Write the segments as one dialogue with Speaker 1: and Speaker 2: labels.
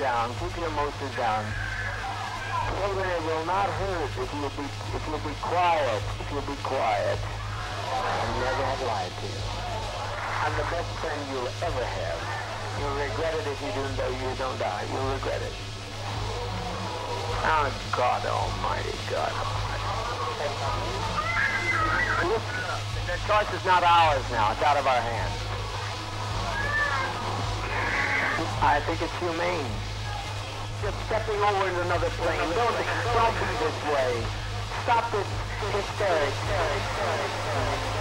Speaker 1: down. Keep your emotions down. It will not hurt if you be if you be quiet. If you be quiet. I never have lied to you. I'm the best friend you'll ever have. You'll regret it if you do, though you don't die. You'll regret it. Oh, God Almighty, God Almighty. The choice is not ours now. It's out of our hands. I think it's humane. Just stepping over into another plane. Don't, don't be this way. Stop this hysterics.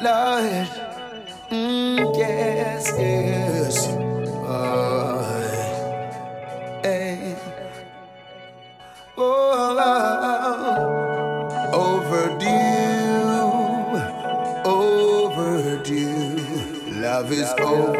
Speaker 2: Lord. Mm, yes, yes. Oh, hey. oh, overdue, overdue. Love is over.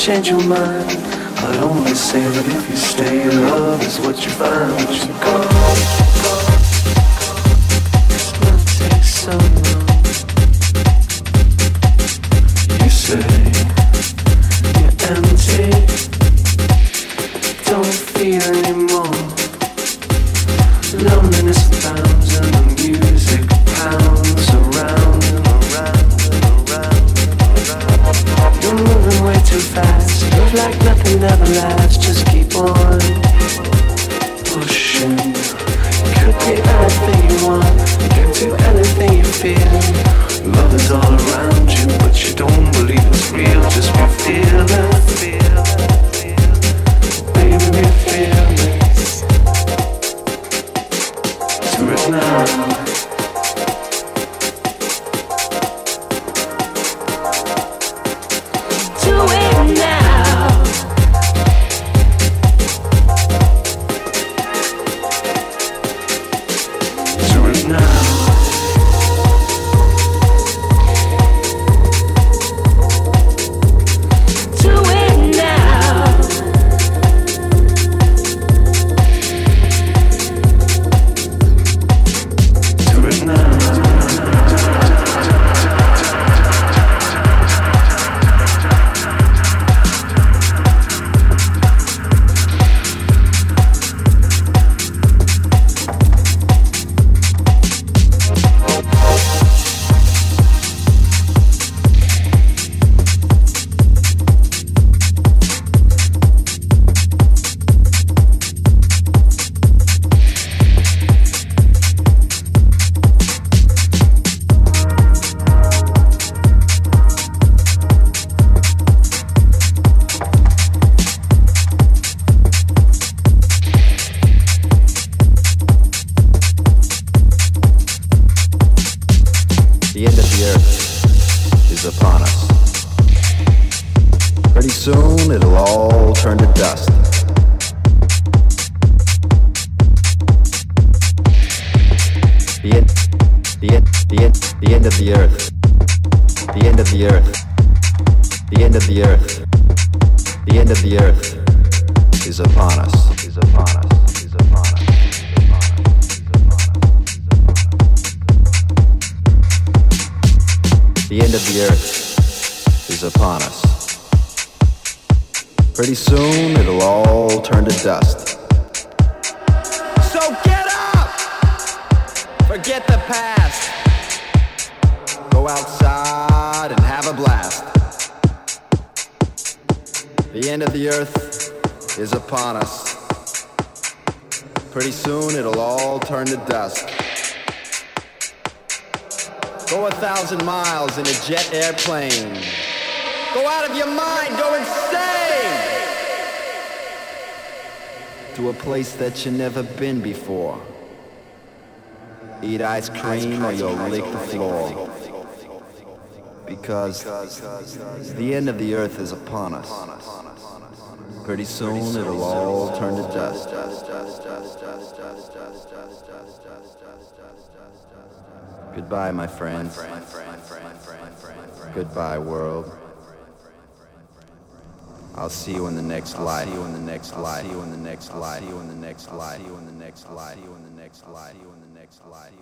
Speaker 2: change your mind. I'd only say that if you stay in love is what you find. you
Speaker 3: never been before. Eat ice cream or you'll lick the floor. Because the end of the earth is upon us. Pretty soon it'll all turn to dust. Goodbye, my friends. Goodbye, world. I'll see you in the next life. See you in the next life. See you in the next life. See you in the next life. See you in the next life. See you in the next life. See you in the next life.